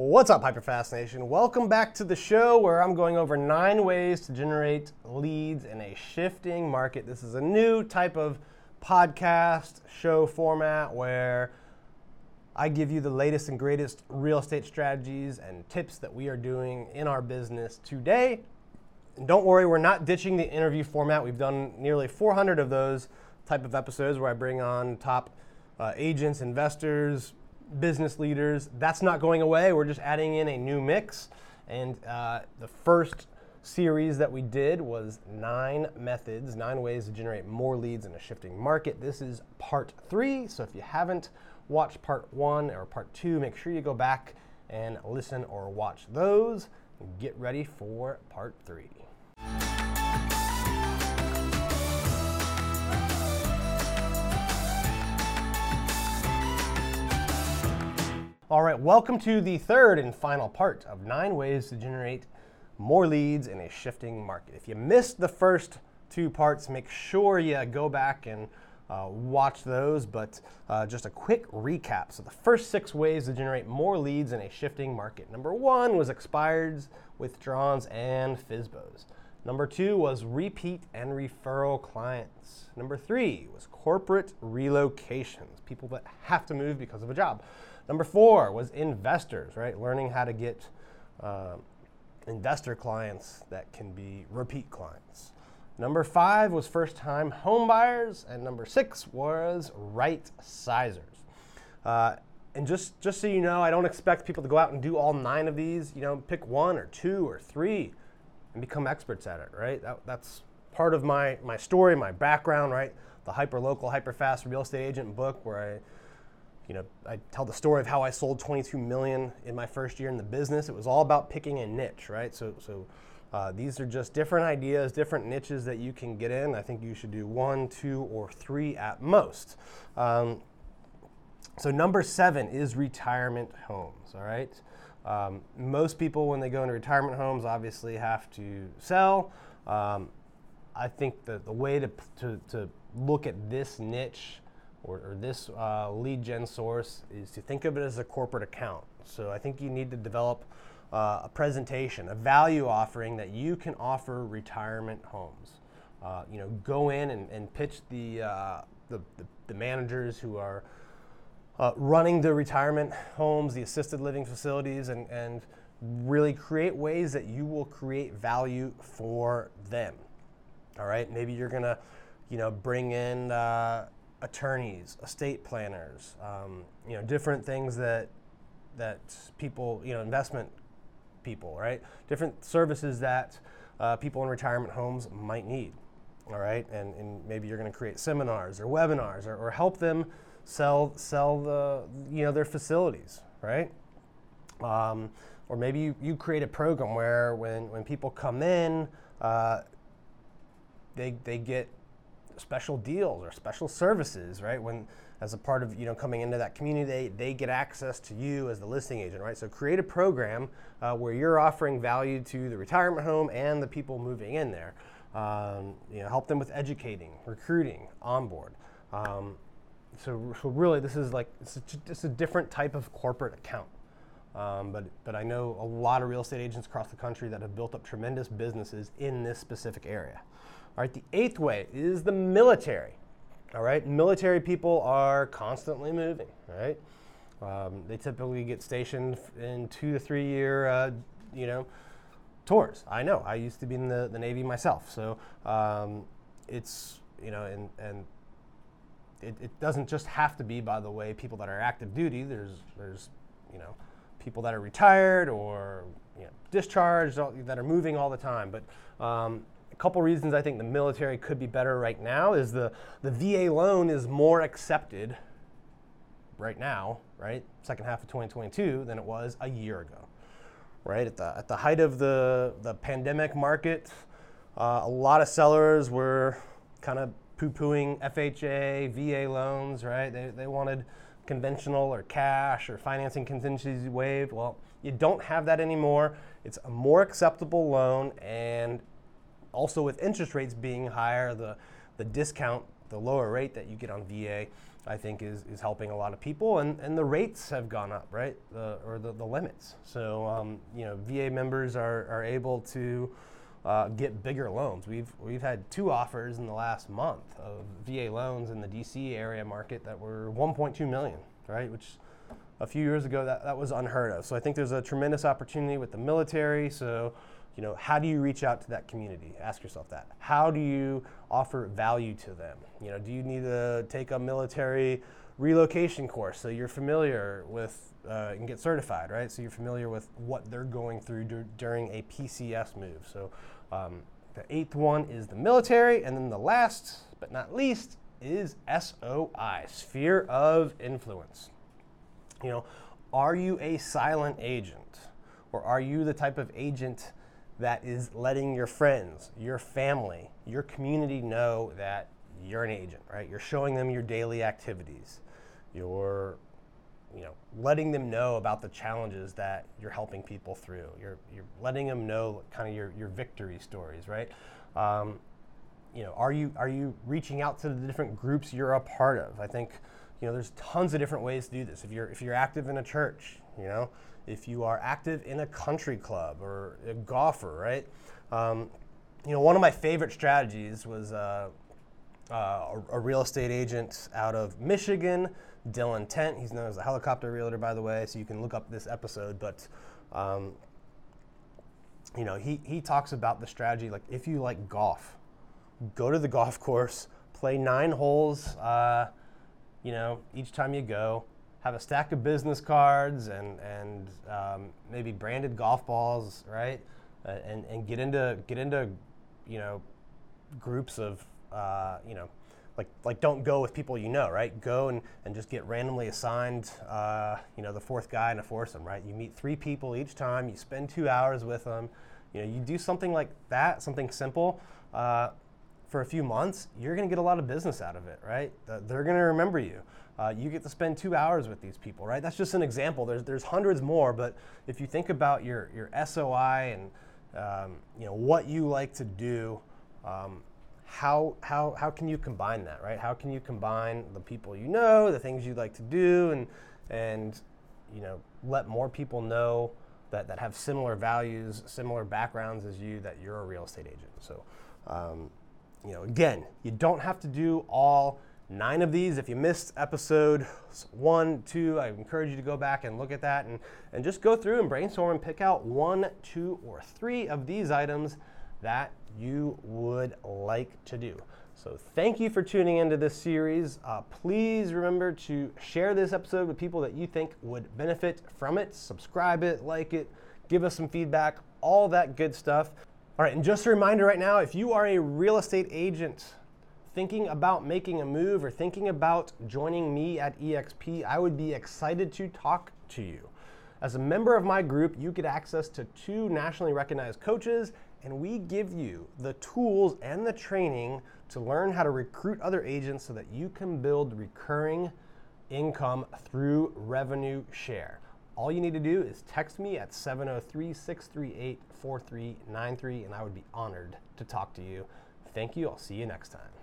What's up, Hyperfast Nation? Welcome back to the show where I'm going over nine ways to generate leads in a shifting market. This is a new type of podcast show format where I give you the latest and greatest real estate strategies and tips that we are doing in our business today. And don't worry, we're not ditching the interview format. We've done nearly 400 of those type of episodes where I bring on top uh, agents, investors, business leaders. That's not going away. We're just adding in a new mix. And uh, the first series that we did was nine methods, nine ways to generate more leads in a shifting market. This is part three. So if you haven't watched part one or part two, make sure you go back and listen or watch those. Get ready for part three. All right, welcome to the third and final part of nine ways to generate more leads in a shifting market. If you missed the first two parts, make sure you go back and uh, watch those. But uh, just a quick recap. So, the first six ways to generate more leads in a shifting market. Number one was expireds, withdrawals, and FSBOs. Number two was repeat and referral clients. Number three was corporate relocations, people that have to move because of a job. Number four was investors, right? Learning how to get uh, investor clients that can be repeat clients. Number five was first time home buyers, and number six was right sizers. Uh, and just, just so you know, I don't expect people to go out and do all nine of these. You know, pick one or two or three and become experts at it, right? That, that's part of my, my story, my background, right? The hyper local, hyper fast real estate agent book where I you know, I tell the story of how I sold 22 million in my first year in the business. It was all about picking a niche, right? So, so uh, these are just different ideas, different niches that you can get in. I think you should do one, two, or three at most. Um, so number seven is retirement homes. All right. Um, most people, when they go into retirement homes, obviously have to sell. Um, I think the, the way to, to, to look at this niche or, or this uh, lead gen source is to think of it as a corporate account. So I think you need to develop uh, a presentation, a value offering that you can offer retirement homes. Uh, you know, go in and, and pitch the, uh, the, the, the, managers who are uh, running the retirement homes, the assisted living facilities, and, and really create ways that you will create value for them. All right, maybe you're gonna, you know, bring in uh, attorneys, estate planners, um, you know, different things that that people, you know, investment people, right? Different services that uh, people in retirement homes might need. All right, and, and maybe you're to create seminars or webinars or, or help them sell sell the you know their facilities, right? Um, or maybe you, you create a program where when, when people come in, uh, they, they get special deals or special services, right? When as a part of you know coming into that community, they, they get access to you as the listing agent, right? So create a program uh, where you're offering value to the retirement home and the people moving in there. Um, you know, help them with educating, recruiting, onboard. Um, so, so really, this is like it's a, it's a different type of corporate account. Um, but, but I know a lot of real estate agents across the country that have built up tremendous businesses in this specific area. All right, the eighth way is the military. All right, military people are constantly moving, right? Um, they typically get stationed in two to three year, uh, you know, tours. I know. I used to be in the, the Navy myself, so um, it's you know, and and it, it doesn't just have to be, by the way, people that are active duty. There's there's you know, people that are retired or you know, discharged that are moving all the time, but um, a couple reasons I think the military could be better right now is the, the VA loan is more accepted right now, right, second half of 2022 than it was a year ago, right? At the, at the height of the, the pandemic market, uh, a lot of sellers were kind of poo-pooing FHA, VA loans, right? They, they wanted conventional or cash or financing contingencies waived. Well, you don't have that anymore. It's a more acceptable loan and also with interest rates being higher, the, the discount, the lower rate that you get on VA I think is, is helping a lot of people, and, and the rates have gone up, right? The, or the, the limits. So, um, you know, VA members are, are able to uh, get bigger loans. We've, we've had two offers in the last month of VA loans in the DC area market that were 1.2 million, right? Which a few years ago that, that was unheard of. So I think there's a tremendous opportunity with the military. So you know, how do you reach out to that community? Ask yourself that. How do you offer value to them? You know, do you need to take a military relocation course so you're familiar with uh, and get certified, right? So you're familiar with what they're going through dur- during a PCS move. So um, the eighth one is the military, and then the last but not least is SOI, sphere of influence. You know, are you a silent agent, or are you the type of agent? That is letting your friends, your family, your community know that you're an agent, right? You're showing them your daily activities. You're you know, letting them know about the challenges that you're helping people through. You're, you're letting them know kind of your, your victory stories, right? Um, you know, are you, are you reaching out to the different groups you're a part of? I think, you know, there's tons of different ways to do this. If you're, if you're active in a church, you know, if you are active in a country club or a golfer, right? Um, you know, one of my favorite strategies was uh, uh, a, a, real estate agent out of Michigan, Dylan Tent. He's known as a helicopter realtor, by the way, so you can look up this episode. But, um, you know, he, he talks about the strategy like if you like golf, go to the golf course, play nine holes, uh, you know, each time you go have a stack of business cards and and um, maybe branded golf balls, right? Uh, and and get into get into you know groups of uh, you know like like don't go with people you know, right? Go and, and just get randomly assigned uh, you know the fourth guy in a foursome, right? You meet three people each time. You spend two hours with them. You know, you do something like that, something simple. For a few months, you're going to get a lot of business out of it, right? They're going to remember you. Uh, you get to spend two hours with these people, right? That's just an example. There's, there's hundreds more, but if you think about your, your SOI and um, you know what you like to do, um, how, how, how can you combine that, right? How can you combine the people you know, the things you like to do, and, and you know, let more people know that, that have similar values, similar backgrounds as you, that you're a real estate agent. So, um, you know, again, you don't have to do all nine of these. If you missed episode one, two, I encourage you to go back and look at that and, and just go through and brainstorm and pick out one, two, or three of these items that you would like to do. So, thank you for tuning into this series. Uh, please remember to share this episode with people that you think would benefit from it. Subscribe it, like it, give us some feedback, all that good stuff. All right, and just a reminder right now if you are a real estate agent thinking about making a move or thinking about joining me at EXP, I would be excited to talk to you. As a member of my group, you get access to two nationally recognized coaches, and we give you the tools and the training to learn how to recruit other agents so that you can build recurring income through revenue share. All you need to do is text me at 703 638 4393, and I would be honored to talk to you. Thank you. I'll see you next time.